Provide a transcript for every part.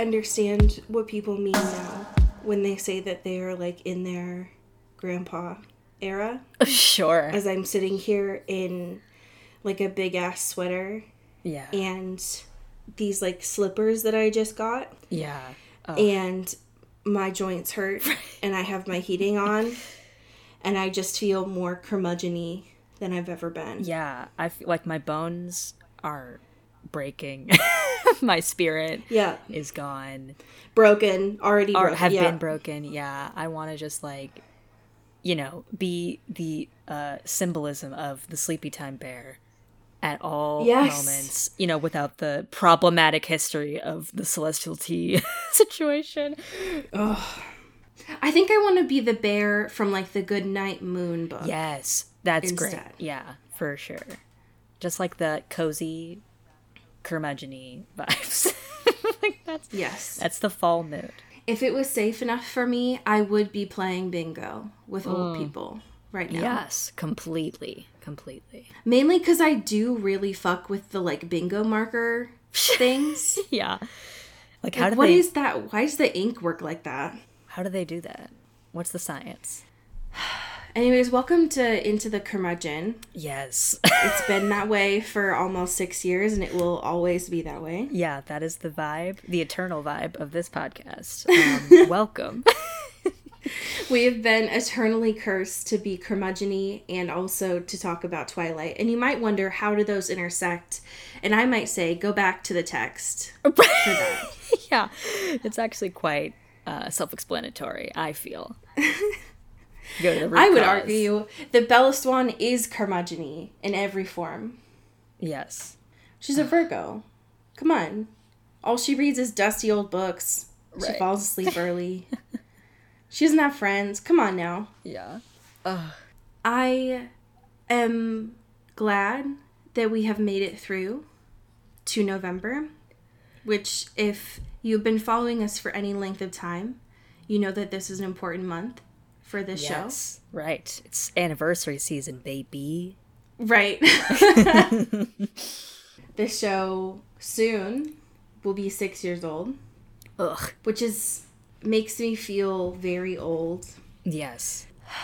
Understand what people mean now when they say that they are like in their grandpa era. Sure. As I'm sitting here in like a big ass sweater Yeah. and these like slippers that I just got, Yeah. Oh, and my joints hurt, and I have my heating on, and I just feel more curmudgeon than I've ever been. yeah. I feel like my bones are breaking. my spirit Yeah, is gone. broken, already Or broken. have yeah. been broken. Yeah. I want to just like, you know, be the uh, symbolism of the sleepy time bear at all Yes. moments, you know, without the problematic history of the celestial tea situation. I think I want to be the bear from like the Goodnight Moon book. Yes, that's great. Yeah, for sure. Just like the cozy, curmudgeon vibes. like that's Yes. that's the fall mood. If it was safe enough for me, I would be playing bingo with old people right now. Yes, completely, completely. Mainly because I do really fuck with the like bingo marker things. Yeah. Like how do What they is that? Why does the ink work like that? how do they do that? What's the science? Anyways, welcome to Into the Curmudgeon. Yes. It's been that way for almost six years and it will always be that way. yeah, that is the vibe, the eternal vibe of this podcast. Um, welcome. We have been eternally cursed to be curmudgeon and also to talk about Twilight. And you might wonder how do those intersect? And I might say go back to the text yeah, it's actually quite uh, self-explanatory. I feel. Go to the root I would cause. argue that Bella Swan is curmudgeon in every form. Yes. She's a Virgo. Come on. All she reads is dusty old books. She falls asleep early. she doesn't have friends. Come on now. Yeah. I am glad that we have made it through to November, which, if you've been following us for any length of time, you know that this is an important month for this Yes. Right. It's anniversary season, baby. Right. this show soon will be six years old, Ugh. which is makes me feel very old. Yes.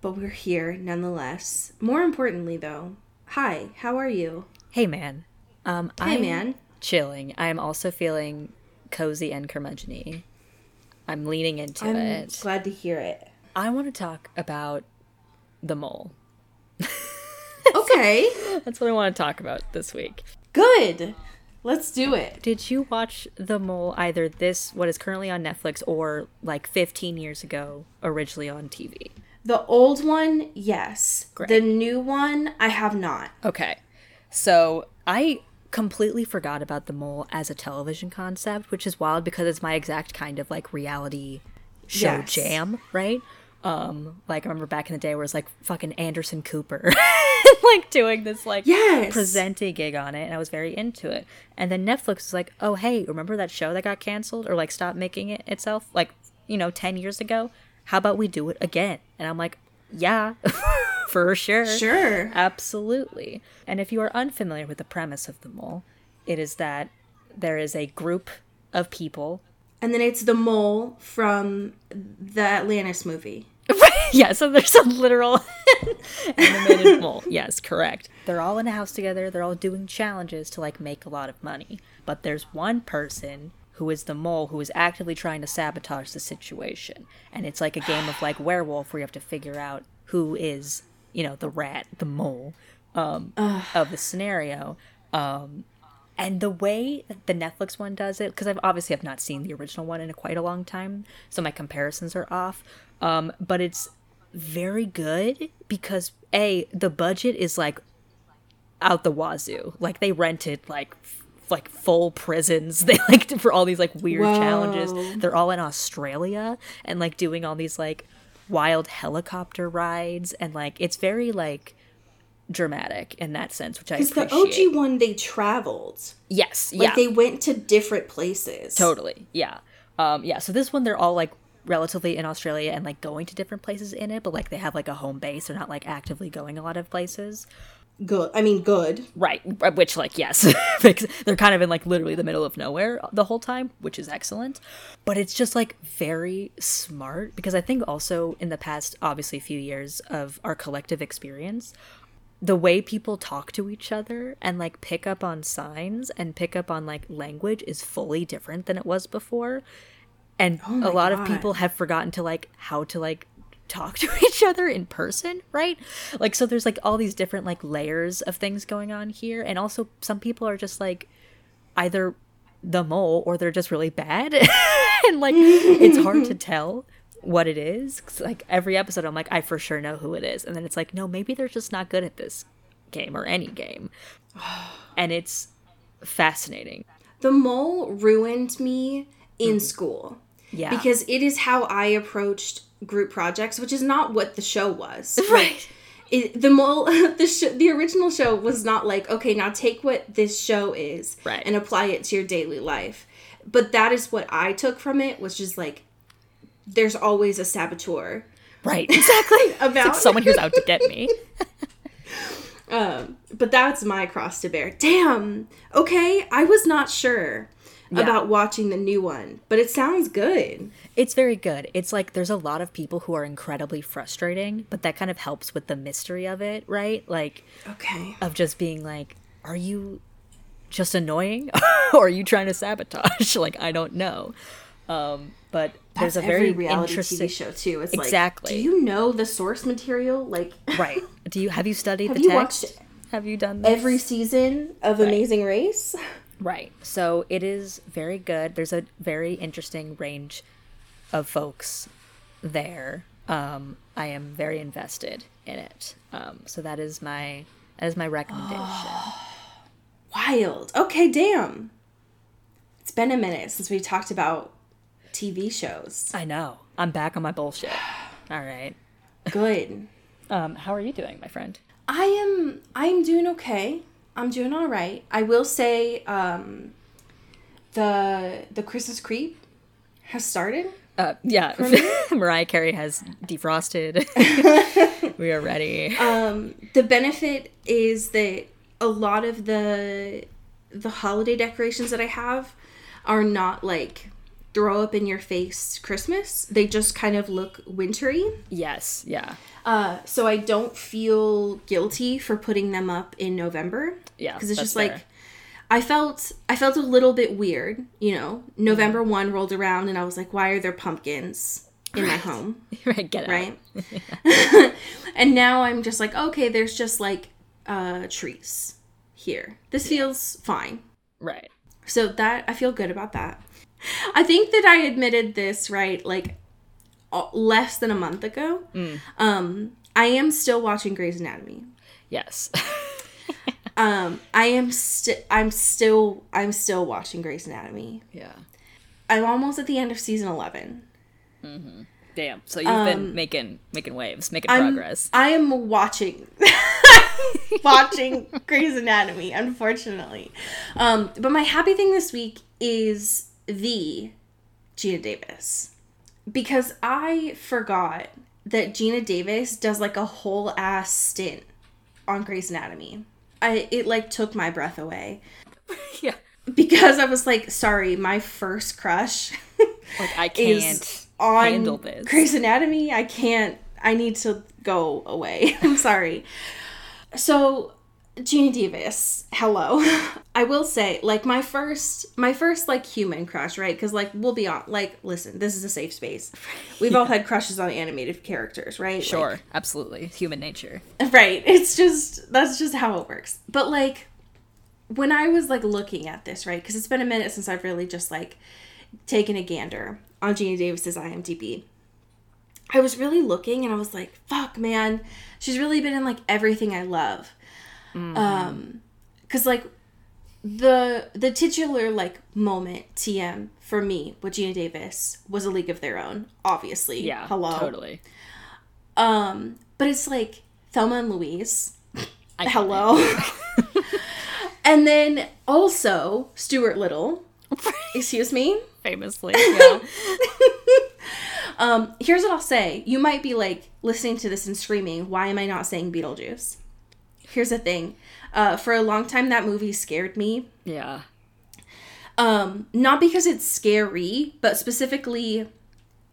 But we're here nonetheless. More importantly, though, hi, how are you? Hey, man. Um, Hey, I'm man. chilling. I'm also feeling cozy and curmudgeon I'm leaning into I'm it. glad to hear it. I want to talk about the mole. Okay, That's what I want to talk about this week. good. Let's do it. Did you watch The Mole either this, what is currently on Netflix, or like 15 years ago, originally on TV? The old one, yes. Great. The new one, I have not. Okay. So I completely forgot about The Mole as a television concept, which is wild because it's my exact kind of like reality show Yes. jam, right? Um, like I remember back in the day where it was like fucking Anderson Cooper like doing this like Yes. presenting gig on it and I was very into it. And then Netflix was like, Oh hey, remember that show that got cancelled or like stopped making it itself like, you know, ten years ago? How about we do it again? And I'm like, Yeah, for sure. Sure. Absolutely. And if you are unfamiliar with the premise of the mole, it is that there is a group of people. And then it's the mole from the Atlantis movie. yeah, so there's a literal animated mole. Yes, correct. They're all in a house together. They're all doing challenges to like make a lot of money. But there's one person who is the mole who is actively trying to sabotage the situation. And it's like a game of like werewolf where you have to figure out who is, you know, the rat, the mole um, of the scenario. Um, and the way that the Netflix one does it, because I've obviously have not seen the original one in quite a long time, so my comparisons are off. Um, but it's very good because a the budget is like out the wazoo. Like they rented like f- like full prisons. They like for all these like weird Whoa. challenges. They're all in Australia and like doing all these like wild helicopter rides and like it's very like dramatic in that sense, which I Because the OG one, they traveled. yes, Like yeah, they went to different places. totally, yeah, um, yeah. So this one, they're all like relatively in Australia and like going to different places in it, but like they have like a home base. They're not like actively going a lot of places. Good. I mean, good. Right, uh, which like yes, they're kind of in like literally the middle of nowhere the whole time, which is excellent. But it's just like very smart because I think also in the past obviously few years of our collective experience, the way people talk to each other and like pick up on signs and pick up on like language is fully different than it was before. And oh my a lot of people have forgotten to like how to like talk to each other in person, right? Like so there's like all these different like layers of things going on here and also some people are just like either the mole or they're just really bad and like it's hard to tell what it is 'Cause, like every episode i'm like i for sure know who it is and then it's like no maybe they're just not good at this game or any game and it's fascinating The mole ruined me in school. Mm-hmm. yeah Because it is how I approached group projects, which is not what the show was. right It, the mole, the sh- the original show was not like, okay, now take what this show is Right. and apply it to your daily life. But that is what I took from it, was just like, there's always a saboteur. right exactly About- like someone who's out to get me Um, but that's my cross to bear. Damn. Okay, I was not sure about watching the new one, but it sounds good. It's very good. It's like there's a lot of people who are incredibly frustrating, but that kind of helps with the mystery of it, right? Like Okay. of just being like, are you just annoying or are you trying to sabotage? like I don't know. Um, but there's That's a very reality interesting TV show too. It's Exactly. like, do you know the source material? Like, right. Do you have you studied Have the you text? watched have you done this? every season of Amazing Race? Right. So it is very good. There's a very interesting range of folks there. Um, I am very invested in it. Um, so that is my that is my recommendation. Wild. Okay, damn. It's been a minute since we talked about TV shows. I know. I'm back on my bullshit. All right. Good. Um, how are you doing, my friend? I am I am doing okay. I'm doing all right. I will say um the the Christmas creep has started. Uh, yeah, Mariah Carey has defrosted. we are ready. Um the benefit is that a lot of the the holiday decorations that I have are not like throw up in your face Christmas. They just kind of look wintry. yes, yeah, Uh, so I don't feel guilty for putting them up in November. Yeah, because it's just fair. like I felt I felt a little bit weird. You know, November one rolled around and I was like, why are there pumpkins in my home? right. Get out. Right. and now I'm just like, okay, there's just like uh, trees here. This feels fine. Right. So that I feel good about that. I think that I admitted this right like less than a month ago. Um, I am still watching Grey's Anatomy. Yes. Um, I am still I'm still I'm still watching Grey's Anatomy. yeah. I'm almost at the end of season 11. Damn. So you've been making making waves, making Um, I'm, progress. I am watching watching Grey's Anatomy, unfortunately. Um, but my happy thing this week is the Geena Davis. Because I forgot that Geena Davis does like a whole ass stint on Grey's Anatomy. I it like took my breath away. yeah. Because I was like, sorry, my first crush Like I can't on handle this. Grey's Anatomy. I can't. I need to go away. I'm sorry. So, Geena Davis, hello. I will say, like my first, my first like human crush, right? Because like we'll be on. Like, listen, this is a safe space. We've all had crushes on animated characters, right? Sure, absolutely. Human nature. Right. It's just that's just how it works. But like when I was like looking at this, right? Because it's been a minute since I've really just like taken a gander on Geena Davis's IMDb. I was really looking and I was like, fuck, man. She's really been in like everything I love. Um, because like the the titular like moment TM for me with Geena Davis was a League of Their Own, obviously. Yeah, hello. totally. Um, but it's like Thelma and Louise. Hello. and then also Stuart Little. Excuse me. Famously, yeah. Um, here's what I'll say. You might be like listening to this and screaming, why am I not saying Beetlejuice? Here's the thing. Uh, for a long time, that movie scared me. yeah. Um, not because it's scary, but specifically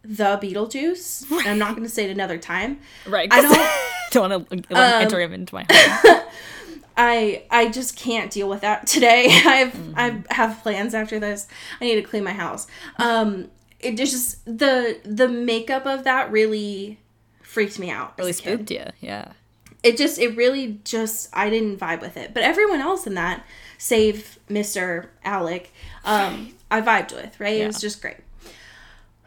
the Beetlejuice. And I'm not going to say it another time. Right. I don't- don't want to enter him into my home. I I just can't deal with that today. I've I have plans after this. I need to clean my house. Um, it just the the makeup of that really freaked me out. really spooked you. Yeah. It just it really just i didn't vibe with it. But everyone else in that save mr alec um i vibed with right? It was just great.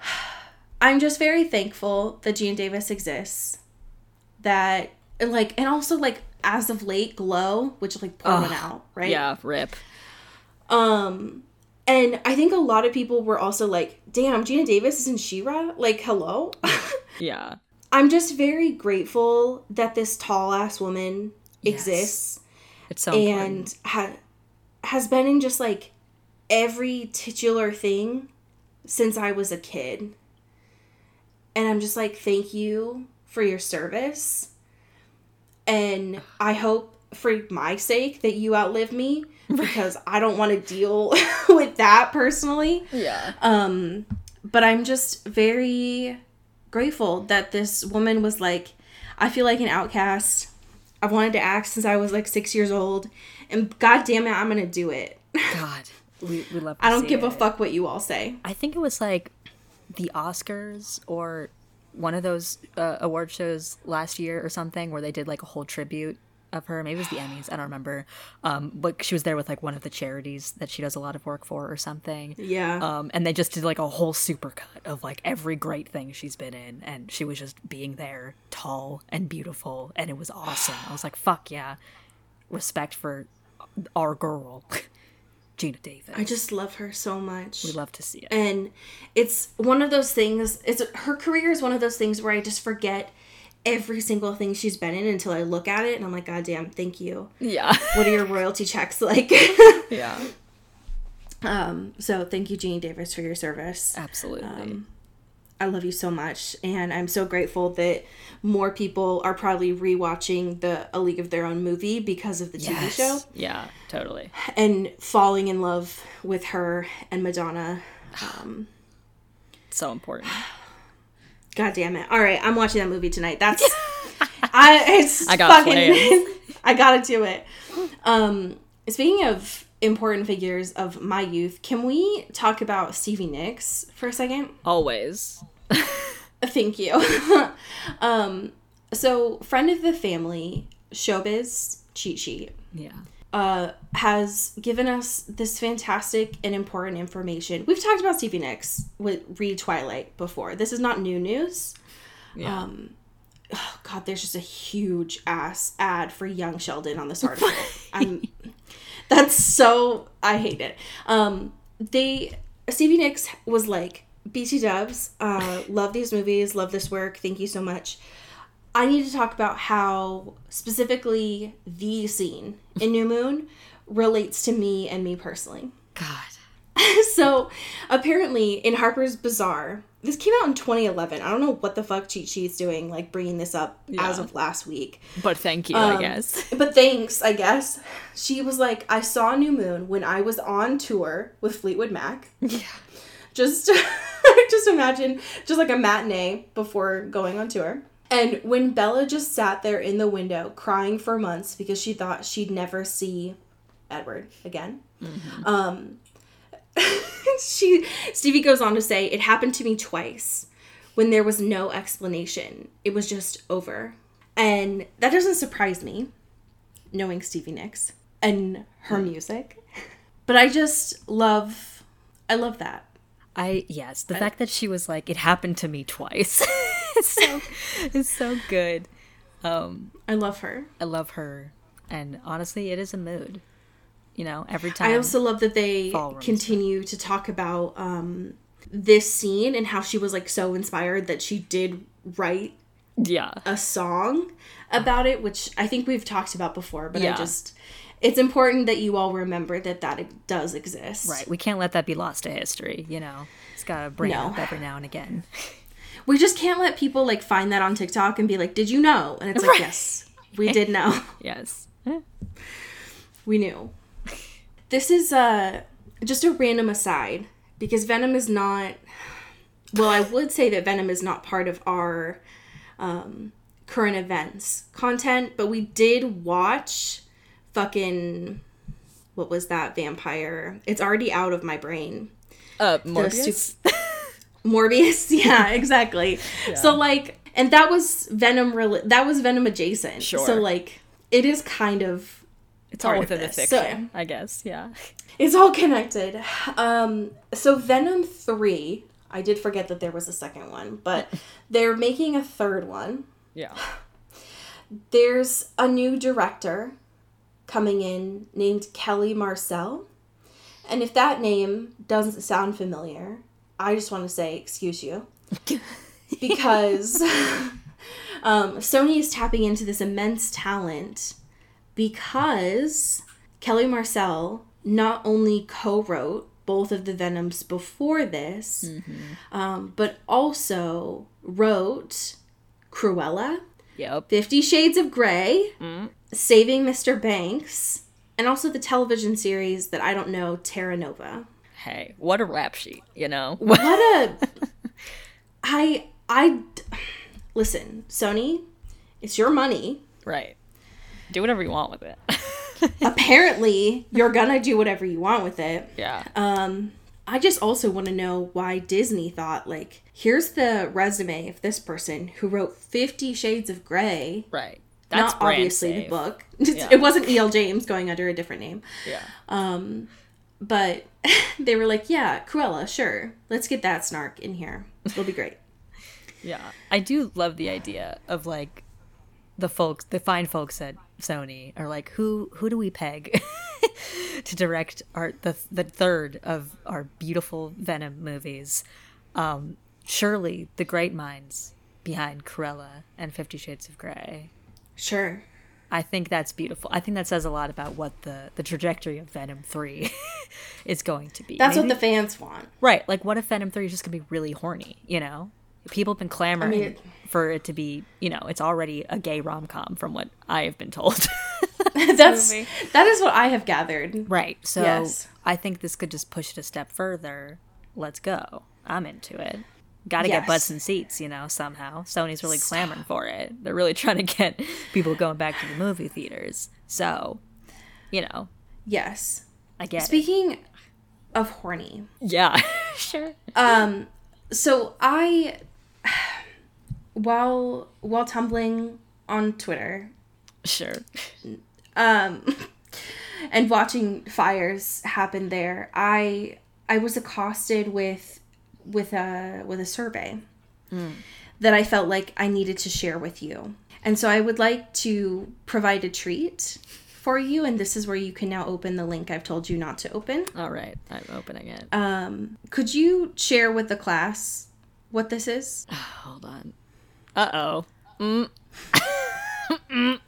I'm just very thankful that geena davis exists that like and also like as of late glow which like one out right? Yeah. Rip. um and i think a lot of people were also like damn geena davis is in She-Ra like hello? Yeah. I'm just very grateful that this tall ass woman exists It's so and ha- has been in just like every titular thing since I was a kid. And I'm just like, thank you for your service. And I hope for my sake that you outlive me because I don't want to deal with that personally. Yeah. Um, but I'm just very grateful that this woman was like, I feel like an outcast. I've wanted to act since I was like six years old, and god damn it, I'm gonna do it. God. We, we love I don't give a fuck what you all say. I think it was like the Oscars or one of those uh, award shows last year or something where they did like a whole tribute of her. Maybe it was the Emmys. I don't remember. Um, but she was there with like one of the charities that she does a lot of work for or something. Yeah. Um, and they just did like a whole supercut of like every great thing she's been in, and she was just being there, tall and beautiful, and it was awesome. I was like, "Fuck yeah!" Respect for our girl, Geena Davis. I just love her so much. we love to see it. and it's one of those things it's her career is one of those things where i just forget every single thing she's been in until i look at it and i'm like god damn thank you Yeah, what are your royalty checks like yeah, um so thank you jeannie davis for your service absolutely. Um, I love you so much, and I'm so grateful that more people are probably rewatching the A League of Their Own movie because of the TV show Yeah, totally. and falling in love with her and Madonna. Um, So important. God damn it! All right, I'm watching that movie tonight. That's I. It's I got fucking. I gotta do it. Um, speaking of important figures of my youth, can we talk about Stevie Nicks for a second? Always. Thank you. um, so friend of the family, Showbiz Cheat Sheet, Yeah. Uh, has given us this fantastic and important information. We've talked about Stevie Nicks with Read Twilight before. This is not new news. Yeah. Um, oh God, there's just a huge ass ad for Young Sheldon on this article. I'm, that's so I hate it. Um, they Stevie Nicks was like, BT Dubs, uh, love these movies, love this work, thank you so much. I need to talk about how specifically the scene in New Moon relates to me and me personally. God. so apparently in Harper's Bazaar, this came out in 2011. I don't know what the fuck Cheat Sheet's doing, like bringing this up as of last week. But thank you, Um, I guess. But thanks, I guess. She was like, I saw New Moon when I was on tour with Fleetwood Mac. Yeah. Just, just imagine, just like a matinee before going on tour. And when Bella just sat there in the window crying for months because she thought she'd never see Edward again. Um, she Stevie goes on to say, "It happened to me twice when there was no explanation. It was just over." And that doesn't surprise me, knowing Stevie Nicks and her music. But I just love I love that. I yes, the fact that she was like, it happened to me twice. it's so it's so good. Um, I love her. I love her. And honestly, it is a mood. You know, every time. I also love that they continue to talk about um, this scene and how she was like so inspired that she did write yeah. a song about it, which I think we've talked about before. But Yeah. I just, it's important that you all remember that that does exist. Right. We can't let that be lost to history, you know. It's got to bring it up every now and again. We just can't let people like find that on TikTok and be like, "Did you know?" And it's like, Right. "Yes, we did know. yes. we knew." This is uh just a random aside because Venom is not. Well, I would say that Venom is not part of our um, current events content, but we did watch fucking what was that vampire? It's already out of my brain. Uh, Morbius? Morbius, yeah, exactly. So like, and that was Venom. That was Venom adjacent. Sure. So like, it is kind of it's all within the fiction, So- I guess. Yeah. it's all connected. Um, so Venom three. I did forget that there was a second one, but they're making a third one. Yeah. There's a new director coming in named Kelly Marcel. And if that name doesn't sound familiar, I just want to say, excuse you. because um, Sony is tapping into this immense talent because Kelly Marcel not only co wrote both of the Venoms before this, um, but also wrote Cruella. Yep. Fifty Shades of Grey, Saving Mr. Banks, and also the television series that I don't know, Terra Nova. Hey, what a rap sheet, you know? What a. I. I. Listen, Sony, it's your money. right. Do whatever you want with it. Apparently, you're gonna do whatever you want with it. yeah. Um, I just also want to know why Disney thought, like, here's the resume of this person who wrote Fifty Shades of Grey. right. That's not obviously safe. the book. Yeah. It wasn't E.L. James going under a different name. Yeah. Um, but they were like, yeah, Cruella, sure. Let's get that snark in here. It'll be great. Yeah. I do love the idea of like the folks, the fine folks at Sony are like, who who do we peg to direct our the the third of our beautiful Venom movies? Um, surely the great minds behind Cruella and Fifty Shades of Grey. Sure. I think that's beautiful. I think that says a lot about what the the trajectory of Venom three is going to be. That's what the fans want. Right. Like, what if Venom 3 is just going to be really horny, you know? People have been clamoring mean, for it to be, you know, it's already a gay rom com from what I have been told. That's that is what I have gathered. right. So Yes. I think this could just push it a step further. Let's go. I'm into it. Got to get Yes. butts and seats, you know, somehow. Sony's really clamoring for it. They're really trying to get people going back to the movie theaters. So, you know, Yes. I get it. Speaking of horny, Yeah. sure. um, so I, while while tumbling on Twitter, Sure. um, and watching fires happen there, I I was accosted with with a with a survey that I felt like I needed to share with you, and so I would like to provide a treat for you, and this is where you can now open the link I've told you not to open. All right. I'm opening it. Um, could you share with the class what this is? Hold on. Uh oh. Mm. Mm.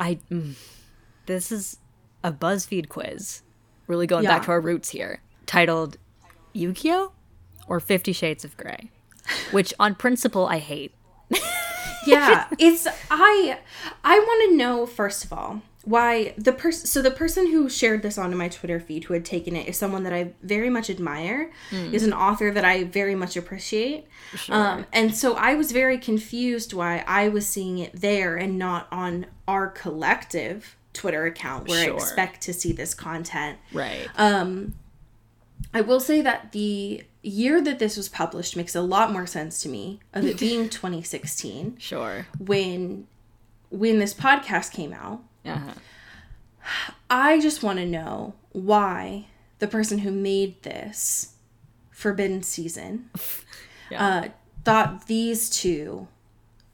I. Mm. This is a BuzzFeed quiz. Really going back to our roots here. Titled Yu-Gi-Oh or Fifty Shades of Grey, which on principle I hate. yeah it's i i want to know first of all why the person so the person who shared this onto my twitter feed who had taken it is someone that i very much admire is an author that i very much appreciate um, and so i was very confused why i was seeing it there and not on our collective twitter account where Sure. i expect to see this content Right. um, I will say that the year that this was published makes a lot more sense to me of it being 2016 sure. when when this podcast came out. Uh-huh. I just want to know why the person who made this Forbidden Season Yeah. uh, thought these two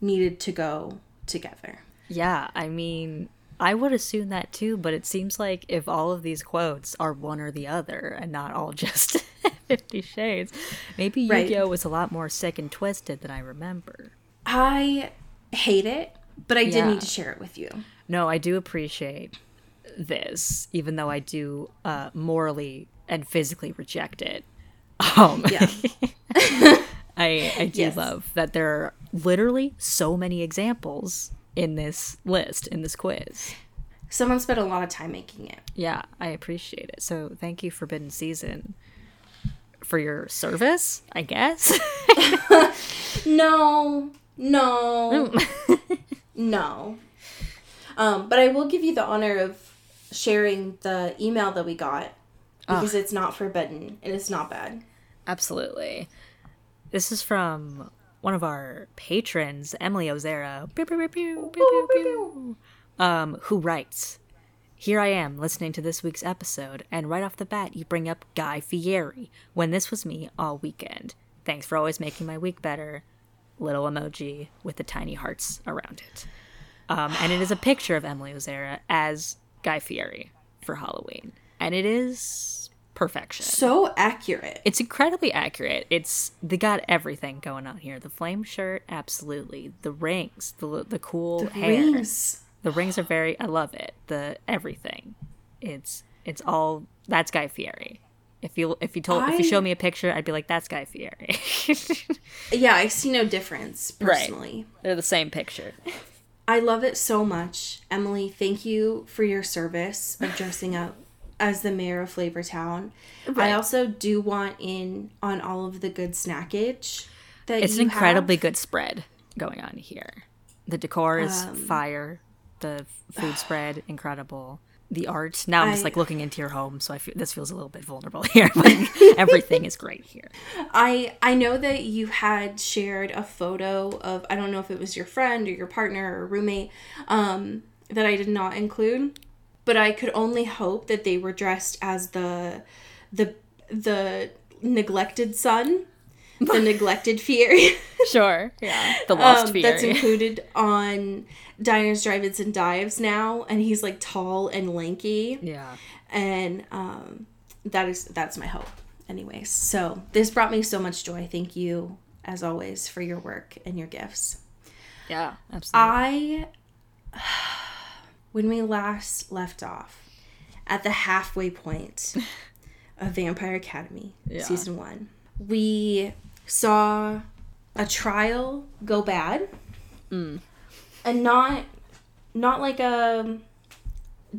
needed to go together. Yeah, I mean, I would assume that too, but it seems like if all of these quotes are one or the other and not all just Fifty Shades, maybe Yu. Gi Oh was a lot more sick and twisted than I remember. I hate it, but I did Yeah. need to share it with you. No, I do appreciate this, even though I do uh, morally and physically reject it. Um, Yeah. I, I do Yes. love that there are literally so many examples in this list, in this quiz. Someone spent a lot of time making it. Yeah, I appreciate it. So thank you, Forbidden Season, for your service, I guess. No, no, no. Um, but I will give you the honor of sharing the email that we got because it's not forbidden and it's not bad. Absolutely. This is from one of our patrons, Emily Ozera, um, who writes, Here I am listening to this week's episode, and right off the bat, you bring up Guy Fieri, when this was me all weekend. Thanks for always making my week better. Little emoji with the tiny hearts around it. Um, and it is a picture of Emily Ozera as Guy Fieri for Halloween. And it is perfection. So accurate. It's incredibly accurate. It's they got everything going on here. The flame shirt, absolutely. The rings, the the cool hair. Rings. The rings are very. I love it. The everything. It's it's all. That's Guy Fieri. If you if you told if you I- show me a picture, I'd be like, that's Guy Fieri. Yeah, I see no difference Right. personally. They're the same picture. I love it so much. Emily, thank you for your service of dressing up as the mayor of Flavortown. I also do want in on all of the good snackage that It's an incredibly have. good spread going on here. The decor is Um, fire. The food spread incredible. The art. Now I'm just I- like looking into your home, so I feel this feels a little bit vulnerable here. But everything is great here. I I know that you had shared a photo of I don't know if it was your friend or your partner or roommate um, that I did not include, but I could only hope that they were dressed as the the the neglected son, the neglected fear. Sure. Yeah. The lost um, Fieri. that's included on Diners, Drive-ins, and Dives now, and he's like tall and lanky yeah. and um, that is that's my hope anyways so this brought me so much joy thank you as always for your work and your gifts Yeah. Absolutely. i when we last left off at the halfway point of vampire academy Yeah. season one we saw a trial go bad. Mm. and not not like a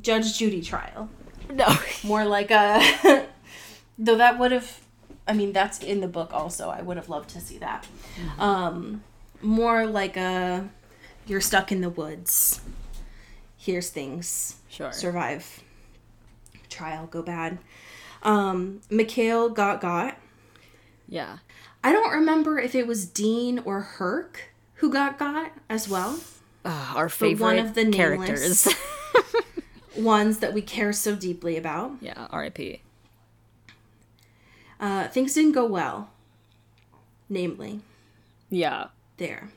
judge judy trial. No. more like a though that would have i mean that's in the book also. I would have loved to see that. Um more like a you're stuck in the woods. Here's things. Sure. survive. Trial go bad. Um mikhail got got. Yeah. I don't remember if it was dean or herc who got got as well Uh, our favorite one of the nameless- characters. ones that we care so deeply about yeah. R.I.P. uh things didn't go well namely Yeah. there.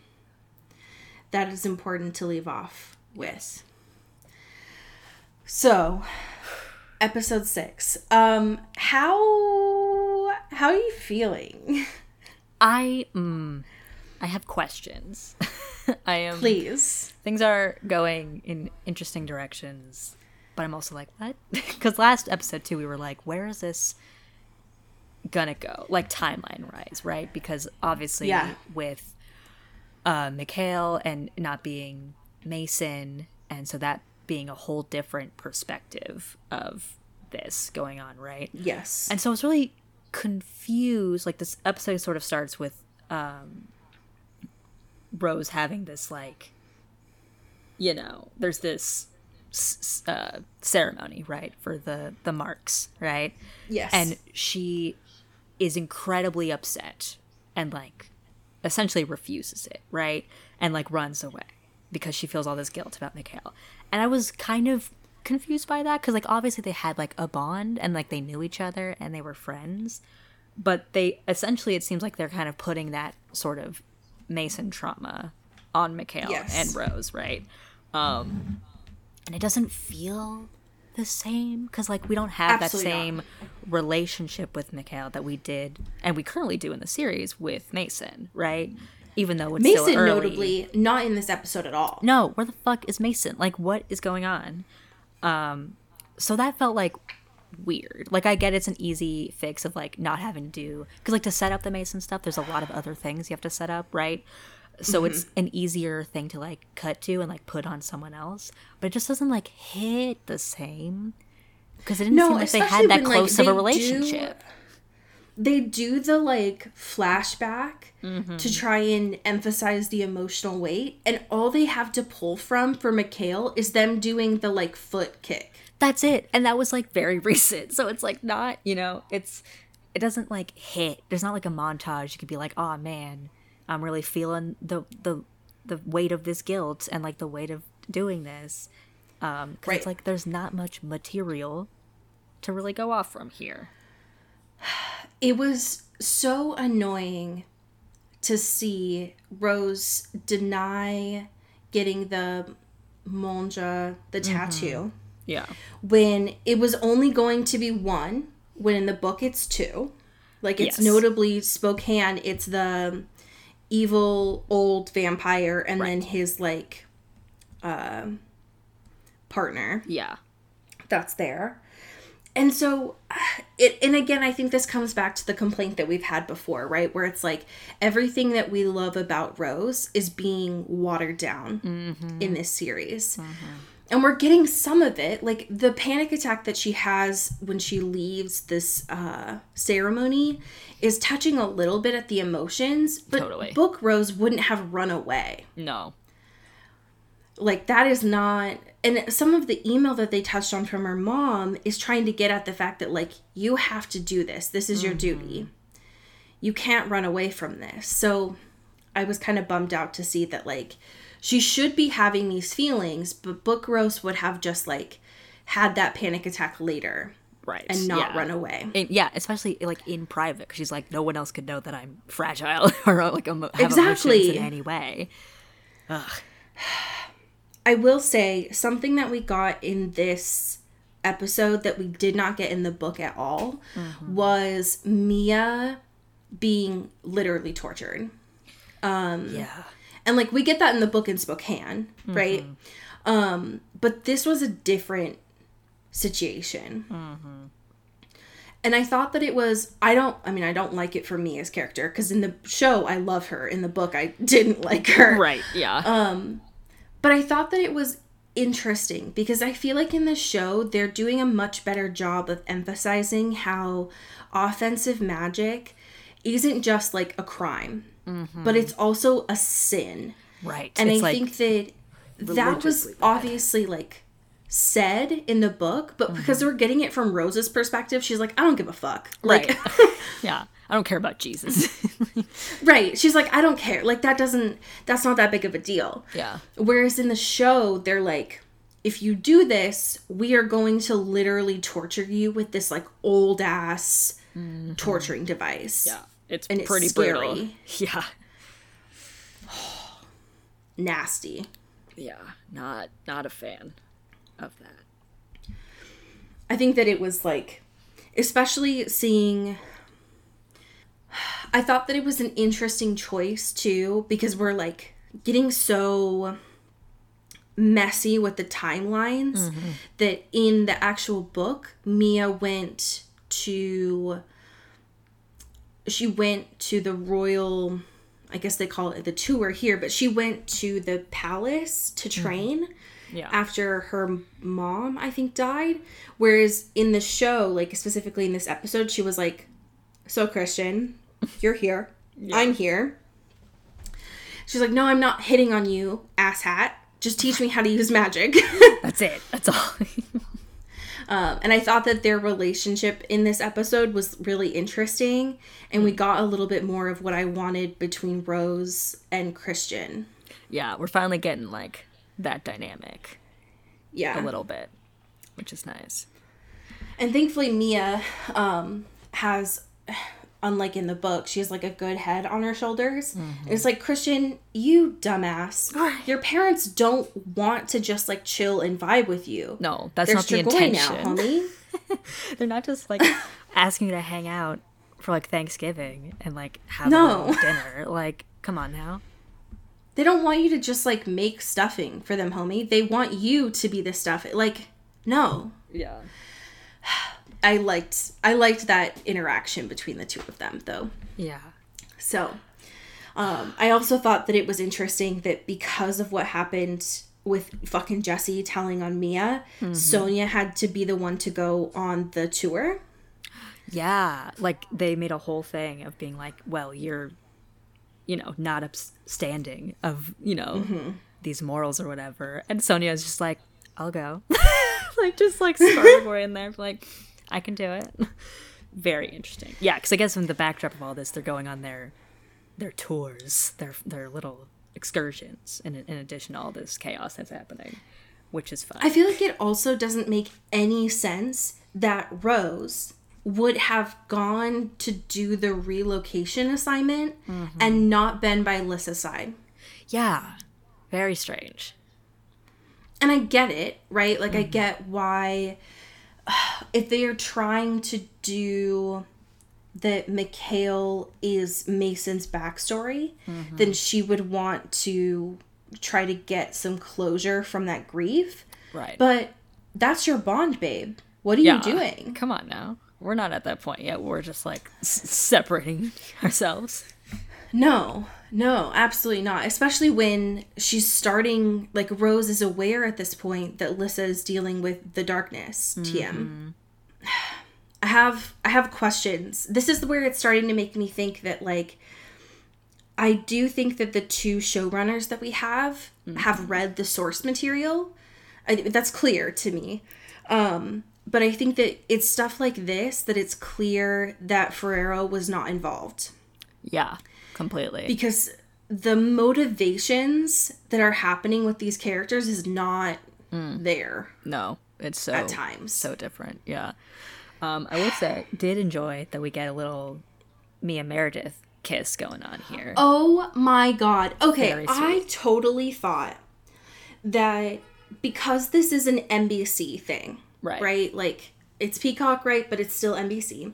That is important to leave off with. So, episode 6. Um how how are you feeling? I mm, I have questions. I am Please. things are going in interesting directions, but I'm also like, what? Because last episode too, we were like, where is this gonna go? Like timeline wise, right? Because obviously Yeah. with uh, Mikhail and not being Mason, and so that being a whole different perspective of this going on, right? Yes. And so it's really confused. Like this episode sort of starts with um, Rose having this like, you know, there's this uh, ceremony, right, for the the marks, right, yes. and she is incredibly upset and like essentially refuses it, right, and like runs away because she feels all this guilt about Mikhail. And I was kind of confused by that because like obviously they had like a bond and like they knew each other and they were friends, but they essentially it seems like they're kind of putting that sort of Mason trauma on Mikhail Yes. and Rose, right? Um, and it doesn't feel the same because like we don't have Absolutely that not. same relationship with Mikhail that we did and we currently do in the series with Mason, right? Even though it's Mason, notably, not in this episode at all. no, where the fuck is Mason? Like, what is going on? Um, so that felt like weird. Like, I get it's an easy fix of like not having to do because like to set up the Mason stuff, there's a lot of other things you have to set up, right? So it's Mm-hmm. an easier thing to like cut to and like put on someone else, but it just doesn't like hit the same because it didn't No, seem like they had that when, like, close of they a do- relationship. They do the like flashback Mm-hmm. to try and emphasize the emotional weight, and all they have to pull from for Mikhail is them doing the like foot kick. that's it and that was like very recent so it's like not you know it's it doesn't like hit there's not like a montage you could be like oh man i'm really feeling the the the weight of this guilt and like the weight of doing this um Right. it's like there's not much material to really go off from here It was so annoying to see Rose deny getting the molnija, the Mm-hmm. tattoo, yeah when it was only going to be one, when in the book it's two. Like it's Yes. notably Spokane, it's the evil old vampire and then his like uh, partner yeah that's there. And so it and again I think this comes back to the complaint that we've had before, right? Where it's like everything that we love about Rose is being watered down in this series. And we're getting some of it, like the panic attack that she has when she leaves this uh, ceremony is touching a little bit at the emotions, but Totally. Book Rose wouldn't have run away no like that is not and some of the email that they touched on from her mom is trying to get at the fact that like you have to do this. This is your mm-hmm. duty. You can't run away from this. So i was kind of bummed out to see that like she should be having these feelings but book rose would have just like had that panic attack later right. and not yeah. run away. And- yeah, especially like in private, because she's like, no one else could know that I'm fragile or like emo- have Exactly. emotions in any way. I will say something that we got in this episode that we did not get in the book at all mm-hmm. was Mia being literally tortured. Um, yeah, And like we get that in the book in Spokane, mm-hmm. right? Um but this was a different situation. Mm-hmm. And I thought that it was I don't I mean I don't like it for Mia's character cuz in the show I love her, in the book I didn't like her. right. Yeah, um, But I thought that it was interesting because I feel like in the show they're doing a much better job of emphasizing how offensive magic isn't just like a crime, mm-hmm. but it's also a sin. right. And it's I like, think that that was bad. obviously like said in the book, but because mm-hmm. we're getting it from Rose's perspective, she's like, I don't give a fuck. Like, Right. yeah, I don't care about Jesus. right. She's like, I don't care. Like, that doesn't, that's not that big of a deal. yeah, Whereas in the show, they're like, if you do this, we are going to literally torture you with this like old ass mm-hmm. torturing device. yeah, it's And it's pretty brutal. Yeah, Nasty. yeah, not not a fan of that. I think that it was like, especially seeing. I thought that it was an interesting choice too, because we're like getting so messy with the timelines mm-hmm. that in the actual book, Mia went to. She went to the royal. I guess they call it the tour here, but she went to the palace to mm-hmm. train Yeah, after her mom i think died whereas in the show like specifically in this episode she was like so christian you're here. I'm here. She's like no i'm not hitting on you asshat. Just teach me how to use magic. That's it. That's all. um, and i thought that their relationship in this episode was really interesting and we got a little bit more of what i wanted between rose and christian. Yeah, we're finally getting like that dynamic. Yeah. A little bit, which is nice. and thankfully mia um, has unlike in the book, she has like a good head on her shoulders. And it's like, Christian, you dumbass. Your parents don't want to just like chill and vibe with you. No, that's They're not the intention. now, homie. They're not just like asking you to hang out for like Thanksgiving and like have No. a dinner. Like, come on now. They don't want you to just like make stuffing for them, homie. They want you to be the stuff. Like, no. Yeah. I liked I liked that interaction between the two of them though. Yeah. So, um, I also thought that it was interesting that because of what happened with fucking Jesse telling on Mia, Sonia had to be the one to go on the tour. Yeah. Like they made a whole thing of being like, well, you're, you know, not upstanding of, you know, these morals or whatever. And Sonia's just like, I'll go. like, just like sparring away in there. Like, I can do it. Very interesting. Yeah. Cause I guess in the backdrop of all this, they're going on their, their tours, their, their little excursions in, in addition to all this chaos that's happening, which is fun. I feel like it also doesn't make any sense that Rose would have gone to do the relocation assignment mm-hmm. and not been by Lissa's side. yeah. Very strange. and I get it, right? Like I mm-hmm. get why if they are trying to do that Mikhail is Mason's backstory, mm-hmm. then she would want to try to get some closure from that grief. Right. But that's your bond, babe. What are Yeah. you doing? Come on now. We're not at that point yet. We're just like separating ourselves. No, no, absolutely not. Especially when she's starting, like, Rose is aware at this point that Lissa is dealing with the darkness, TM. I have I have questions. This is where it's starting to make me think that like I do think that the two showrunners that we have have read the source material. I, that's clear to me. Um, but I think that it's stuff like this that it's clear that Ferrero was not involved Yeah, completely. because the motivations that are happening with these characters is not there no, it's so at times. so different. Yeah. Um, I will say, did enjoy that we get a little Mia Meredith kiss going on here. Oh my god. Okay, I totally thought that because this is an NBC thing, Right. Right? Like it's Peacock, right? But it's still NBC.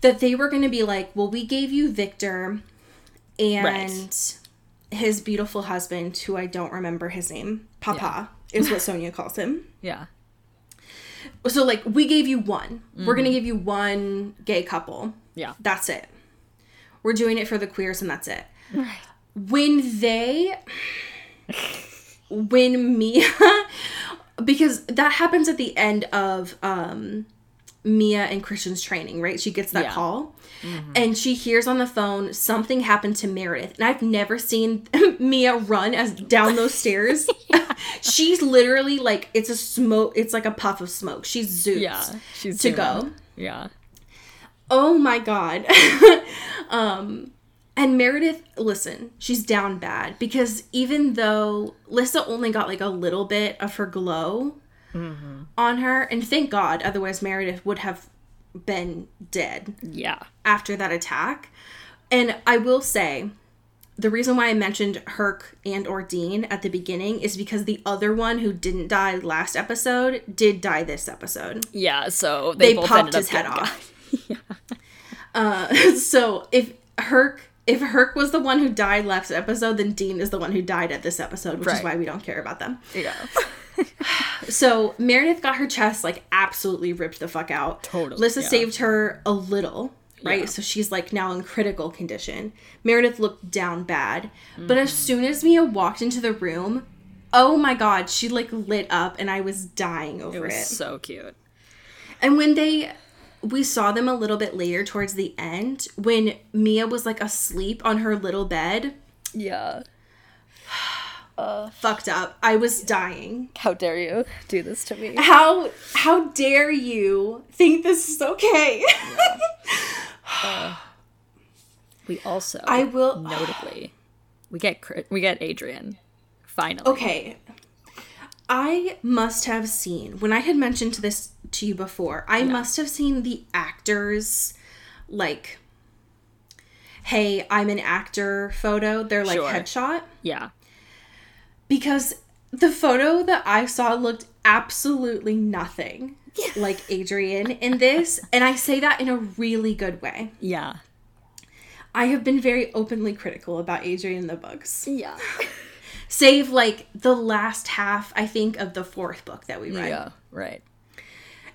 That they were going to be like, "Well, we gave you Victor and his beautiful husband, who I don't remember his name, Papa is what Sonia calls him." Yeah. So like we gave you one. We're going to give you one gay couple. Yeah. That's it. We're doing it for the queers and that's it. Right. When they when Mia because that happens at the end of um Mia and Christian's training, right? She gets that Yeah. call and she hears on the phone something happened to Meredith. And I've never seen Mia run as down those stairs. She's literally like it's a smoke, it's like a puff of smoke. She's zoops Yeah. She's to doing- go. Yeah. Oh my god. um and Meredith, listen, she's down bad because even though Lissa only got like a little bit of her glow on her, and thank God, otherwise Meredith would have been dead Yeah. after that attack. And I will say, the reason why I mentioned Herc and or Dean at the beginning is because the other one who didn't die last episode did die this episode. Yeah. So they, They popped his head off. Uh, so if Herc if Herc was the one who died last episode, then Dean is the one who died at this episode, which is why we don't care about them. Yeah. So Meredith got her chest like absolutely ripped the fuck out. Totally, Lissa yeah. saved her a little, right? Yeah. So she's like now in critical condition. Meredith looked down bad, but Mm-hmm. as soon as Mia walked into the room, oh my god, she like lit up, and I was dying over It was it. so cute. And when they we saw them a little bit later towards the end when Mia was like asleep on her little bed, Yeah. Fucked up. I was dying. How dare you do this to me? How how dare you think this is okay? We also I will- notably we get we get Adrian finally. okay. I must have seen when I had mentioned this to you before. I must have seen the actors like hey, I'm an actor photo, They're like Sure. headshot. Yeah. Because the photo that I saw looked absolutely nothing like Adrian in this. And I say that in a really good way. Yeah. I have been very openly critical about Adrian in the books. Yeah. Save like the last half, I think, of the fourth book that we read. Yeah. Right.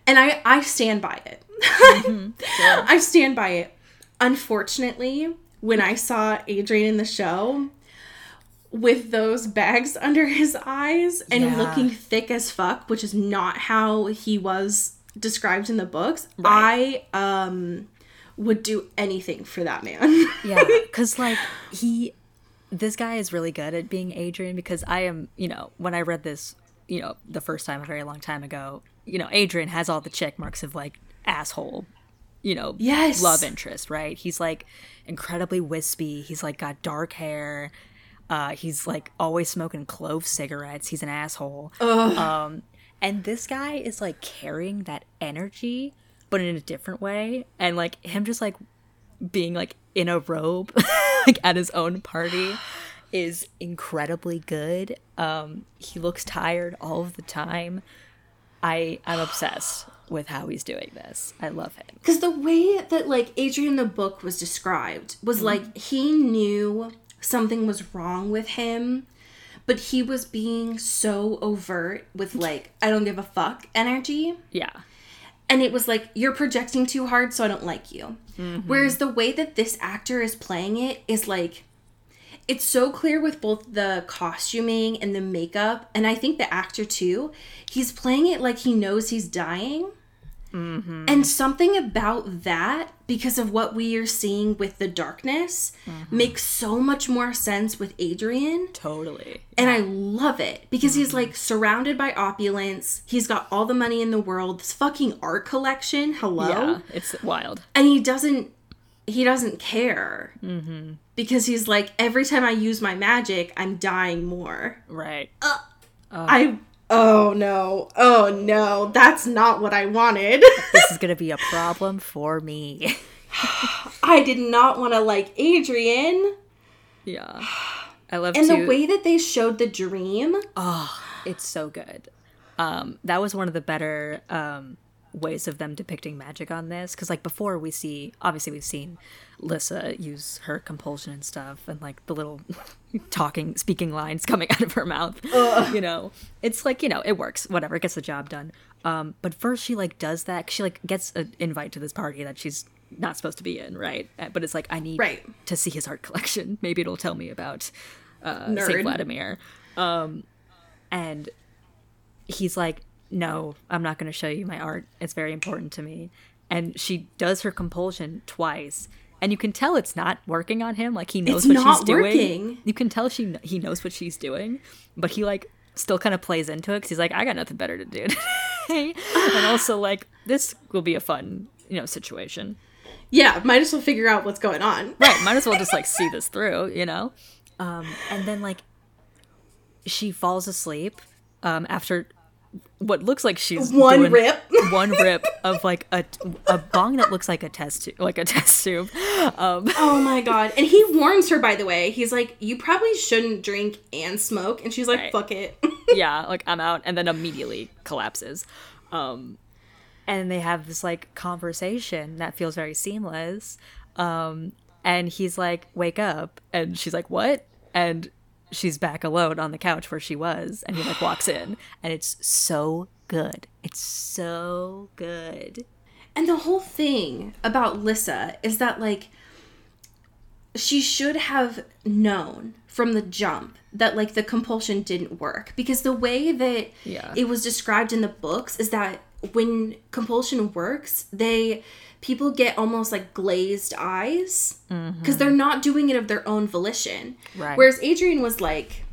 And I, I stand by it. Mm-hmm. I stand by it. Unfortunately, when I saw Adrian in the show with those bags under his eyes and Yeah. looking thick as fuck, which is not how he was described in the books, Right. I um would do anything for that man. Yeah, because like he, this guy is really good at being Adrian. Because I am, you know, when I read this, you know, the first time a very long time ago, you know, Adrian has all the check marks of like asshole, you know, Yes. love interest, right? He's like incredibly wispy. He's like got dark hair. Uh, he's like always smoking clove cigarettes. He's an asshole. Um, and this guy is like carrying that energy, but in a different way. And like him just like being like in a robe like at his own party is incredibly good um he looks tired all of the time i i'm obsessed with how he's doing this i love him Because the way that like Adrian in the book was described was like he knew something was wrong with him, but he was being so overt with like I don't give a fuck energy, yeah and it was like you're projecting too hard, so I don't like you. Mm-hmm. Whereas the way that this actor is playing it is like it's so clear with both the costuming and the makeup, and I think the actor too. He's playing it like he knows he's dying. Mm-hmm. And something about that, because of what we are seeing with the darkness, mm-hmm. makes so much more sense with Adrian. totally. And I love it because he's mm-hmm. like surrounded by opulence. He's got all the money in the world. This fucking art collection. Hello? Yeah it's wild. And he doesn't he doesn't care. Mm-hmm. because he's like every time i use my magic i'm dying more. Right. Uh, I oh no. Oh no. That's not what i wanted. This is gonna be a problem for me. I did not want to like adrian. Yeah. I love and to the way that they showed the dream. Oh, it's so good. Um that was one of the better um ways of them depicting magic on this because like before we see obviously we've seen lissa use her compulsion and stuff and like the little talking speaking lines coming out of her mouth you know it's like you know it works whatever it gets the job done um but first she like does that 'cause she like gets an invite to this party that she's not supposed to be in right Uh, but it's like i need Right. to see his art collection maybe it'll tell me about uh saint vladimir um and he's like, No, I'm not going to show you my art. It's very important to me. And she does her compulsion twice. And you can tell it's not working on him. Like he knows It's what she's doing. You can tell she he knows what she's doing, but he like still kind of plays into it because he's like, I got nothing better to do. today." and also like this will be a fun you know situation. yeah might as well figure out what's going on Right. Might as well just like see this through, you know? Um, and then like she falls asleep um, after what looks like she's One rip. one rip of like a a bong that looks like a test tube, like a test tube. Um, oh my god and he warns her by the way he's like you probably shouldn't drink and smoke and she's like Right. fuck it yeah, like I'm out, and then immediately collapses. Um, and they have this like conversation that feels very seamless. Um, and he's like, "Wake up," and she's like, "What?" And she's back alone on the couch where she was, and he like walks in, and it's so good. It's so good. And the whole thing about Lissa is that like she should have known from the jump that like the compulsion didn't work because the way that Yeah. it was described in the books is that when compulsion works, they people get almost like glazed eyes because they're not doing it of their own volition. Right. Whereas Adrian was like,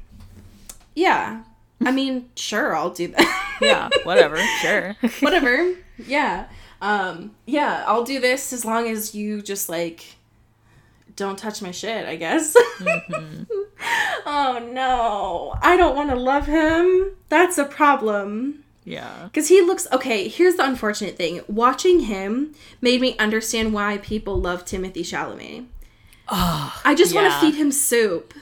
yeah, I mean, sure, I'll do that. Yeah, whatever, sure. whatever yeah um yeah i'll do this as long as you just like don't touch my shit i guess oh no i don't want to love him that's a problem Yeah, because he looks okay here's the unfortunate thing watching him made me understand why people love timothée chalamet I just want to feed him soup.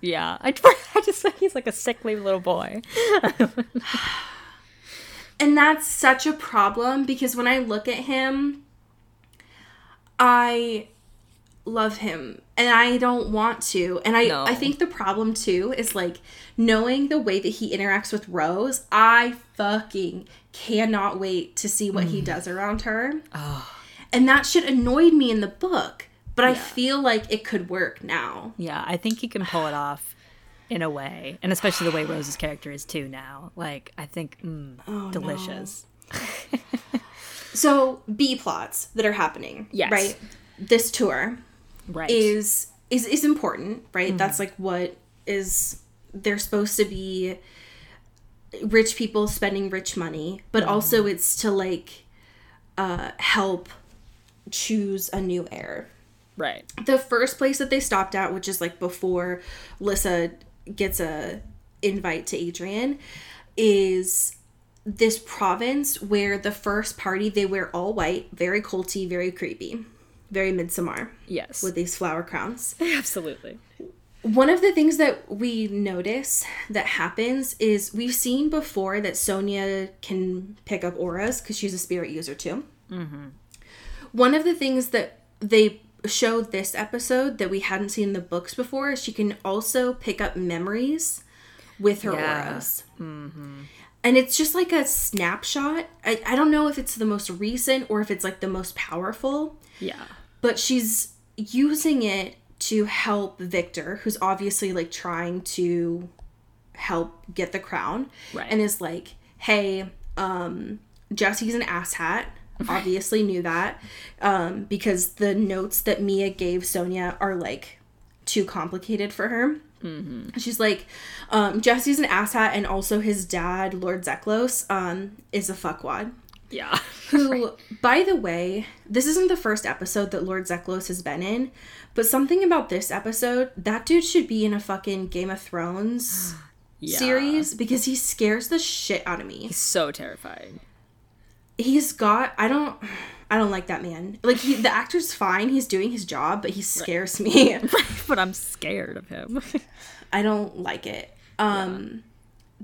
Yeah, I, I just think he's like a sickly little boy. And that's such a problem because when I look at him, I love him and I don't want to. And I No. I think the problem too is like knowing the way that he interacts with Rose, I fucking cannot wait to see what Mm. he does around her. And that shit annoyed me in the book, but I feel like it could work now. Yeah, I think he can pull it off in a way, and especially the way Rose's character is too now. Like, I think, mm, Oh, delicious. So B plots that are happening, Yes. right? This tour Right. is is is important, right? That's like what is they're supposed to be rich people spending rich money, but also it's to like uh help choose a new heir. right. The first place that they stopped at, which is like before Lissa gets a invite to Adrian, is this province where the first party they wear all white, very culty, very creepy, very midsummer Yes. with these flower crowns. Absolutely. One of the things that we notice that happens is we've seen before that Sonia can pick up auras because she's a spirit user too. Mm-hmm. One of the things that they showed this episode that we hadn't seen in the books before is she can also pick up memories with her Yeah. auras. Mm-hmm. And it's just like a snapshot. I, I don't know if it's the most recent or if it's like the most powerful Yeah. but she's using it to help Victor, who's obviously like trying to help get the crown, Right. and is like, "Hey, um, Jesse's an asshat." Obviously knew that um, because the notes that Mia gave Sonia are like too complicated for her. Mm-hmm. She's like, um, Jesse's an asshat, and also his dad, Lord Zeklos, um, is a fuckwad Yeah. who, by the way, this isn't the first episode that Lord Zeklos has been in, but something about this episode, that dude should be in a fucking Game of Thrones yeah. series because he scares the shit out of me. He's so terrifying. He's got I don't I don't like that man. Like he, the actor's fine, he's doing his job, but he scares me. but I'm scared of him. I don't like it. Um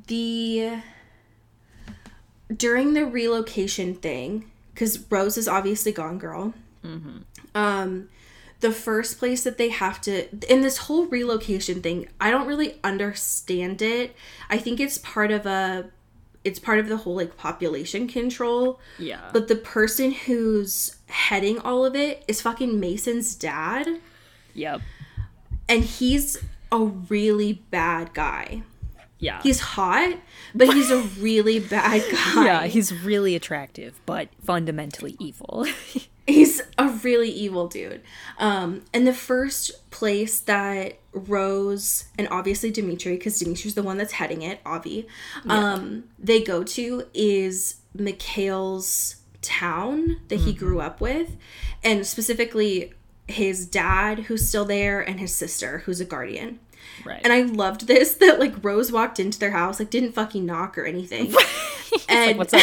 the during the relocation thing, because Rose is obviously gone, girl. Um, the first place that they have to in this whole relocation thing, I don't really understand it. I think it's part of a, it's part of the whole like population control. yeah. But the person who's heading all of it is fucking Mason's dad, yep. and he's a really bad guy. Yeah. He's hot, but he's a really bad guy. yeah, he's really attractive, but fundamentally evil. he's a really evil dude. Um, and the first place that Rose and obviously Dimitri, because Dimitri's the one that's heading it, Avi, um, they go to is Mikhail's town that he grew up with, and specifically his dad, who's still there, and his sister, who's a guardian. Right. And I loved this that like Rose walked into their house, like didn't fucking knock or anything. and What's up,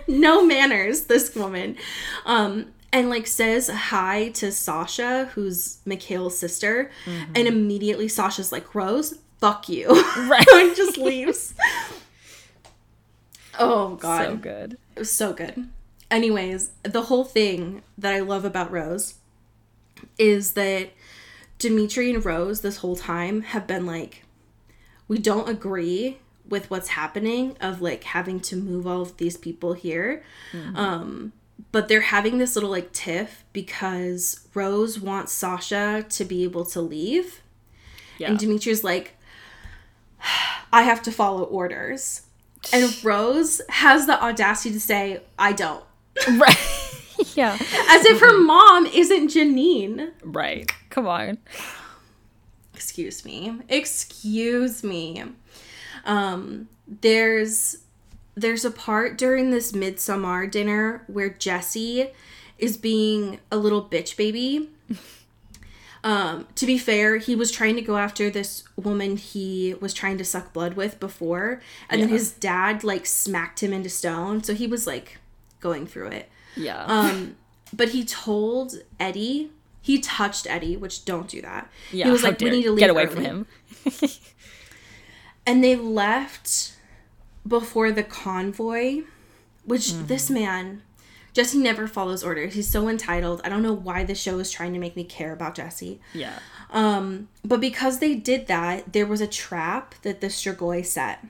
no manners, this woman. Um, and like says hi to Sasha, who's Mikhail's sister, and immediately Sasha's like, Rose, fuck you. Right. and just leaves. Oh god. so good. It was so good. Anyways, the whole thing that I love about Rose is that Dimitri and Rose this whole time have been like, we don't agree with what's happening of like having to move all of these people here. Um, but they're having this little like tiff because Rose wants Sasha to be able to leave. Yeah. And Dimitri's like, I have to follow orders. And Rose has the audacity to say, I don't. right. yeah. As if her mom isn't Janine. Right. Come on. Excuse me. Excuse me. Um, there's there's a part during this midsummer dinner where Jesse is being a little bitch baby. Um, to be fair, he was trying to go after this woman he was trying to suck blood with before, and then his dad like smacked him into stone. So he was like going through it. Yeah. Um, but he told Eddie he touched Eddie, which don't do that. Yeah, he was like, we need to leave get away early." from him. And they left before the convoy, which Mm-hmm. this man, Jesse never follows orders. He's so entitled. I don't know why the show is trying to make me care about Jesse. Yeah. Um, but because they did that, there was a trap that the Strigoi set.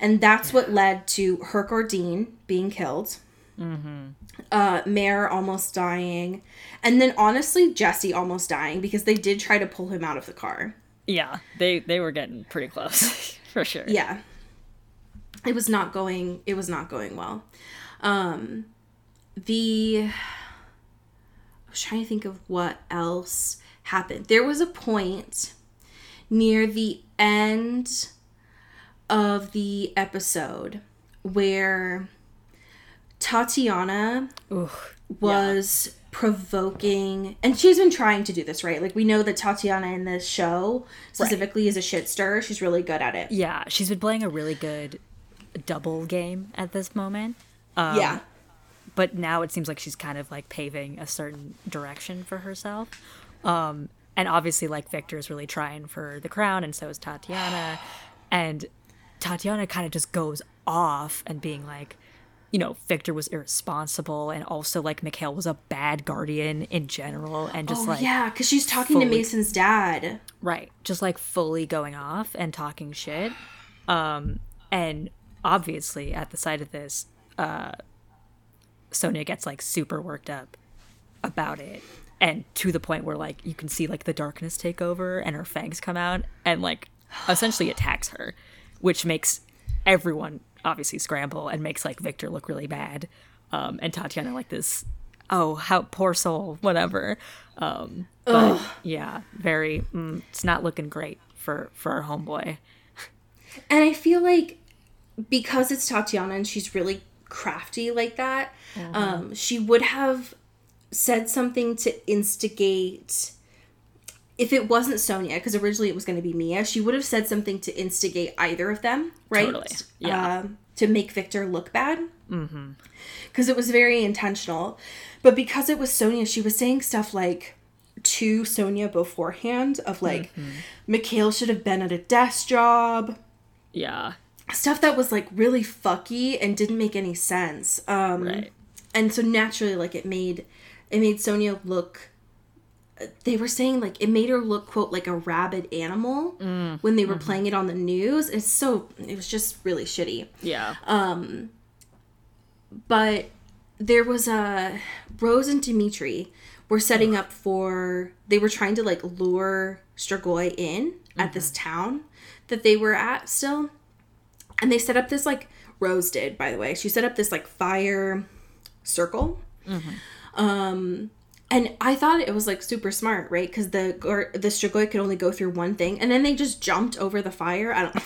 And that's what led to Herc or Dean being killed. Uh, Mare almost dying. And then honestly, Jesse almost dying because they did try to pull him out of the car. Yeah. They they were getting pretty close for sure. Yeah. It was not going it was not going well. Um the I was trying to think of what else happened. There was a point near the end of the episode where Tatiana was provoking and she's been trying to do this right like we know that tatiana in this show specifically is a shit stirrer she's really good at it Yeah, she's been playing a really good double game at this moment. Um, yeah but now it seems like she's kind of like paving a certain direction for herself. Um, and obviously, like Victor is really trying for the crown, and so is Tatiana. And Tatiana kind of just goes off and being like, you know, Victor was irresponsible, and also like Mikhail was a bad guardian in general, and just oh like yeah because she's talking to mason's dad Right. Just like fully going off and talking shit. Um and obviously at the sight of this, uh Sonia gets like super worked up about it. And to the point where like you can see like the darkness take over and her fangs come out and like essentially attacks her, which makes everyone obviously scramble and makes like Victor look really bad. Um and Tatiana like this oh how poor soul whatever um but yeah very mm, it's not looking great for for our homeboy and i feel like because it's tatiana and she's really crafty like that Mm-hmm. um she would have said something to instigate if it wasn't Sonia, because originally it was going to be Mia, she would have said something to instigate either of them, right? Totally, yeah. Um, to make Victor look bad. Mm-hmm. Because it was very intentional. But because it was Sonia, she was saying stuff like to Sonia beforehand of like, Mm-hmm. Mikhail should have been at a desk job. yeah Stuff that was like really fucky and didn't make any sense. Um, right and so naturally like it made it made sonia look they were saying like it made her look quote like a rabid animal when they were playing it on the news. It's so it was just really shitty. Yeah. Um but there was a rose and dimitri were setting up for they were trying to like lure strigoi in at this town that they were at still. And they set up this like rose did by the way. She set up this like fire circle. Um and i thought it was like super smart right? Because the gar- the strigoi could only go through one thing and then they just jumped over the fire. I don't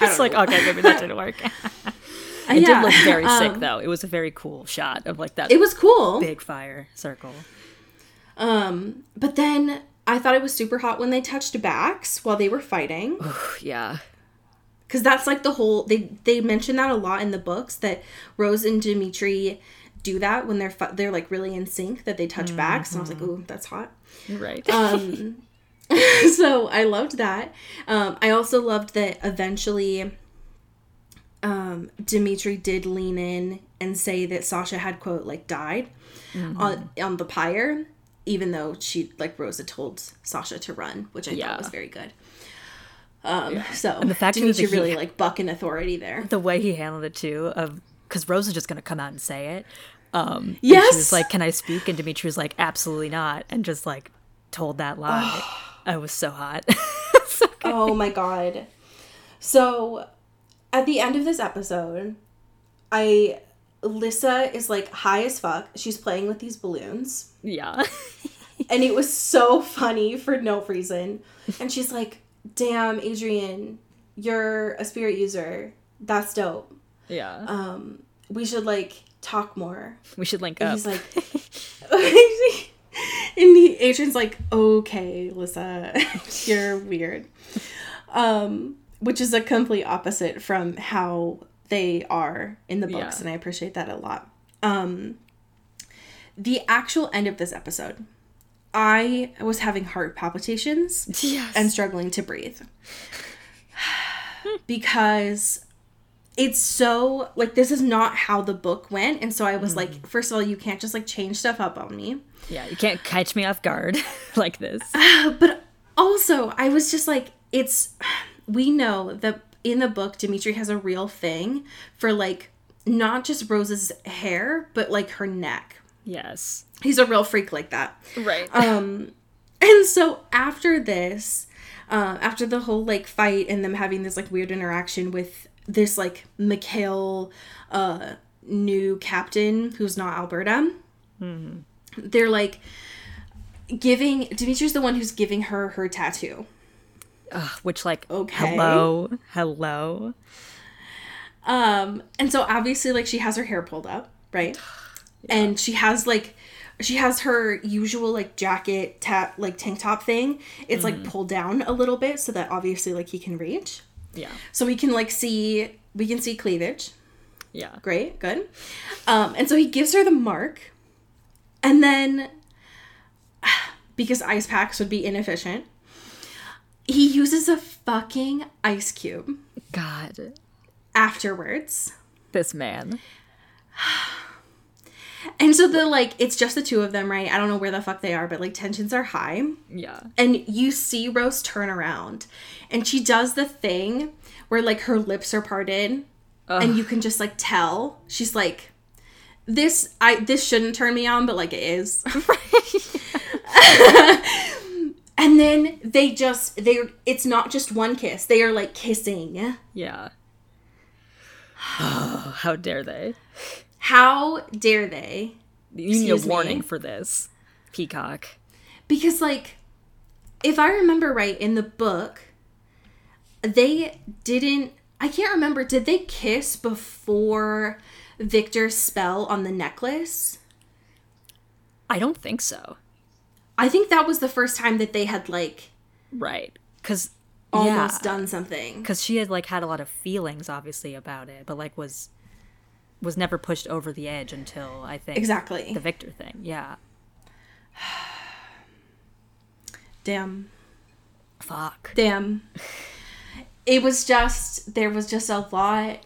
it's like okay maybe that didn't work. It yeah, did look very sick um, though. It was a very cool shot of like that it was cool. big fire circle. Um but then i thought it was super hot when they touched backs while they were fighting. Yeah. Because that's like the whole they they mention that a lot in the books that rose and dimitri do that when they're fu- they're like really in sync that they touch backs and i was like ooh that's hot. Right. Um so i loved that. Um i also loved that eventually um dimitri did lean in and say that sasha had quote like died on on the pyre even though she like rosa told sasha to run which i Yeah. thought was very good. Um so and the fact that dimitri he- really like buck in authority there. the way he handled it too of because rose is just gonna come out and say it um Yes! she was like can i speak and dimitri was like absolutely not and just like told that lie i was so hot So oh my god. So at the end of this episode, I Lissa is like high as fuck. She's playing with these balloons. yeah And it was so funny for no reason. And she's like, damn, Adrian, you're a spirit user. That's dope. Yeah Um, we should like talk more. we should link And up he's like and he, Adrian's like, okay, Lissa, you're weird. Um, which is a complete opposite from how they are in the books, Yeah. and I appreciate that a lot. Um, the actual end of this episode, I was having heart palpitations Yes. and struggling to breathe. because it's so like this is not how the book went and so I was like first of all you can't just like change stuff up on me. yeah, you can't catch me off guard like this. But also, I was just like, it's. We know that in the book, Dimitri has a real thing for like not just Rose's hair, but like her neck. Yes. He's a real freak like that. Right. Um, and so after this, uh, after the whole like fight and them having this like weird interaction with this like Mikhail, uh, new captain who's not Alberta, they're like giving Dimitri's the one who's giving her her tattoo. Ugh, which like Okay. hello, hello. Um, and so obviously, like, she has her hair pulled up, right? And she has like, she has her usual like jacket, tap, like tank top thing. It's like pulled down a little bit so that obviously, like, he can reach. Yeah. So we can like see, we can see cleavage. Yeah. Great, good. Um, and so he gives her the mark, and then because ice packs would be inefficient, he uses a fucking ice cube God, afterwards. this man. And so the like it's just the two of them, right? I don't know where the fuck they are, but like tensions are high. Yeah. And you see Rose turn around and she does the thing where like her lips are parted and you can just like tell. She's like this I this shouldn't turn me on, but like it is. and then they just they it's not just one kiss. They are like kissing. Yeah. Oh, how dare they? How dare they? You need a me? warning for this, Peacock. Because, like, if I remember right in the book, they didn't. I can't remember. Did they kiss before Victor's spell on the necklace? I don't think so. I think that was the first time that they had, like, Right. Because almost done something. Because she had like had a lot of feelings, obviously, about it, but like was was never pushed over the edge until I think Exactly. the Victor thing. Yeah. Damn. Fuck. Damn. It was just, there was just a lot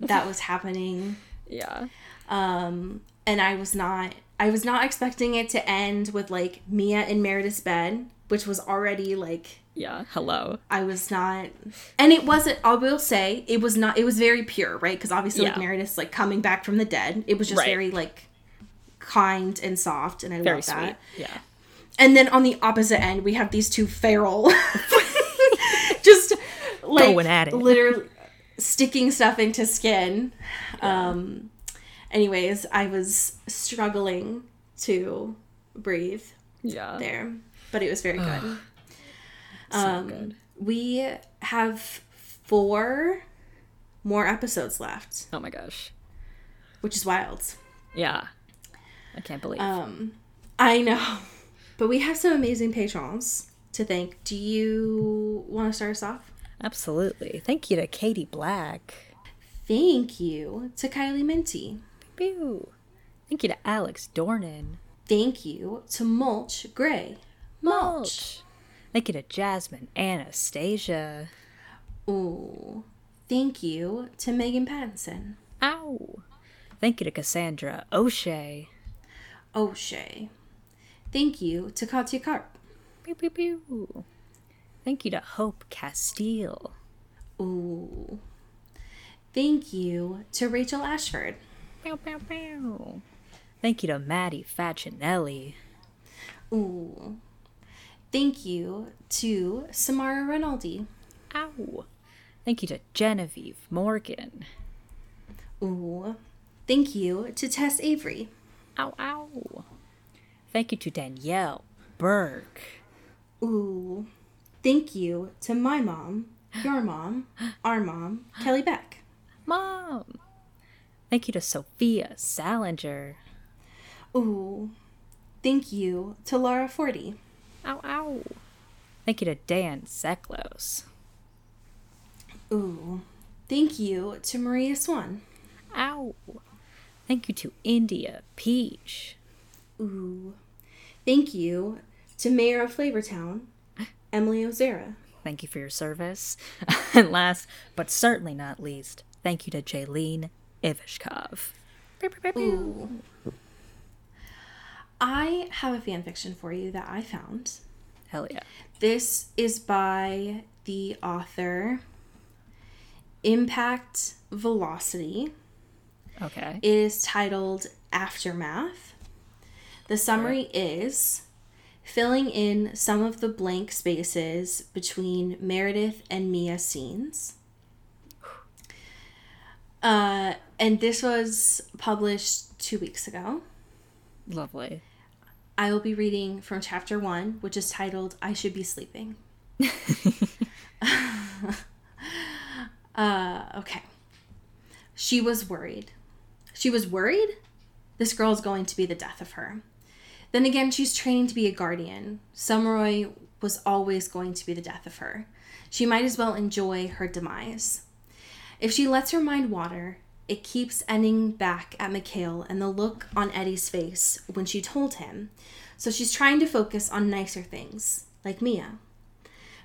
that was happening. Yeah. Um, and I was not I was not expecting it to end with like Mia in Meredith's bed, which was already like Yeah. Hello. I was not and it wasn't I will say it was not it was very pure, right? Because obviously like Meredith's like coming back from the dead. It was just Right. very like kind and soft and I Very love sweet. that. Yeah. And then on the opposite end we have these two feral just like Going at it. literally sticking stuff into skin. Um anyways, I was struggling to breathe Yeah. there, but it was very good. um good. we have four more episodes left, Oh my gosh. which is wild. Yeah. I can't believe. Um I know. But we have some amazing patrons to thank. Do you want to start us off? Absolutely. Thank you to Katie Black. Thank you to Kylie Minty. Pew. Thank you to Alex Dornan. Thank you to Mulch Gray. Mulch. Thank you to Jasmine Anastasia. Ooh. Thank you to Megan Pattinson. Ow. Thank you to Cassandra O'Shea. O'Shea. Thank you to Katya Karp. Pew pew pew. Thank you to Hope Castile. Ooh. Thank you to Rachel Ashford. Pew pew pew. Thank you to Maddie Facinelli. Ooh. Thank you to Samara Rinaldi. Ow. Thank you to Genevieve Morgan. Ooh. Thank you to Tess Avery. Ow ow. Thank you to Danielle Burke. Ooh. Thank you to my mom, your mom, our mom, Kelly Beck. Mom. Thank you to Sophia Salinger. Ooh. Thank you to Laura Forty. Ow ow. Thank you to Dan Zeklos. Ooh. Thank you to Maria Swan. Ow. Thank you to India Peach. Ooh. Thank you to Mayor of Flavortown, Emily Ozera. Thank you for your service. and last, but certainly not least, thank you to Jaylene Ivashkov. Ooh. I have a fan fiction for you that I found. Hell yeah. This is by the author Impact Velocity. Okay. It is titled Aftermath. The summary is filling in some of the blank spaces between Meredith and Mia scenes. Uh, and this was published two weeks ago. Lovely. I will be reading from chapter one, which is titled I Should Be Sleeping. uh, okay. She was worried. She was worried? This girl's going to be the death of her. Then again, she's training to be a guardian. Summeroy was always going to be the death of her. She might as well enjoy her demise. If she lets her mind wander, it keeps ending back at Mikhail and the look on Eddie's face when she told him. So she's trying to focus on nicer things, like Mia.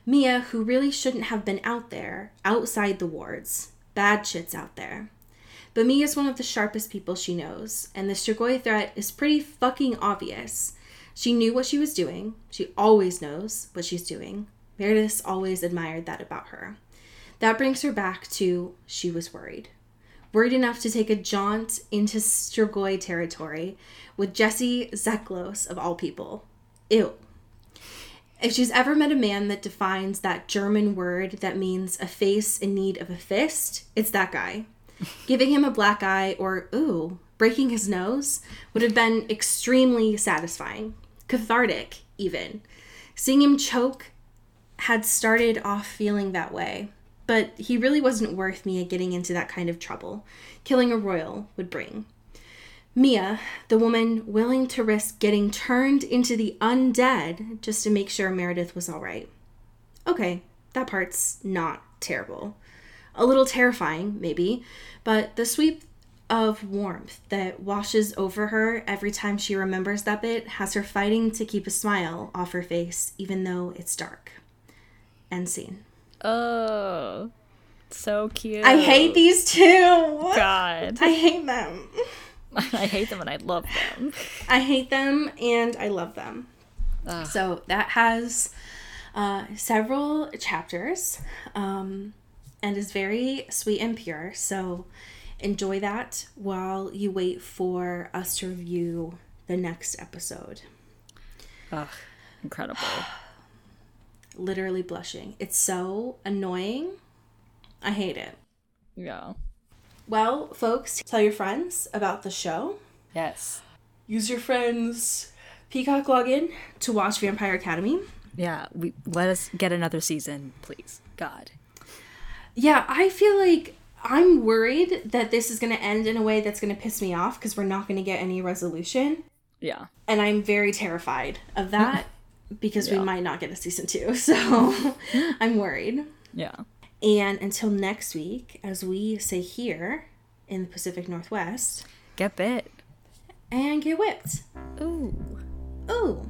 Mia, who really shouldn't have been out there, outside the wards. Bad shit's out there. But Mia's one of the sharpest people she knows, and the Strigoi threat is pretty fucking obvious. She knew what she was doing. She always knows what she's doing. Meredith always admired that about her. That brings her back to she was worried. Worried enough to take a jaunt into Strigoi territory with Jesse Zeklos, of all people. Ew. If she's ever met a man that defines that German word that means a face in need of a fist, it's that guy. Giving him a black eye or, ooh, breaking his nose would have been extremely satisfying, cathartic, even. Seeing him choke had started off feeling that way, but he really wasn't worth Mia getting into that kind of trouble killing a royal would bring. Mia, the woman willing to risk getting turned into the undead just to make sure Meredith was all right. Okay, that part's not terrible. A little terrifying, maybe, but the sweep of warmth that washes over her every time she remembers that bit has her fighting to keep a smile off her face, even though it's dark. End scene. Oh, so cute. I hate these two. God. I hate them. I hate them and I love them. I hate them and I love them. Ugh. So that has uh, several chapters um, and is very sweet and pure. So enjoy that while you wait for us to review the next episode. Ugh, incredible. Literally blushing. It's so annoying. I hate it. Yeah. Well, folks, tell your friends about the show. Yes. Use your friends' Peacock login to watch Vampire Academy. Yeah. We let us get another season, please. God. Yeah, I feel like I'm worried that this is going to end in a way that's going to piss me off because we're not going to get any resolution. Yeah. And I'm very terrified of that because Yeah. we might not get a season two. So I'm worried. Yeah. And until next week, as we say here in the Pacific Northwest, Get bit. and get whipped. Ooh. Ooh.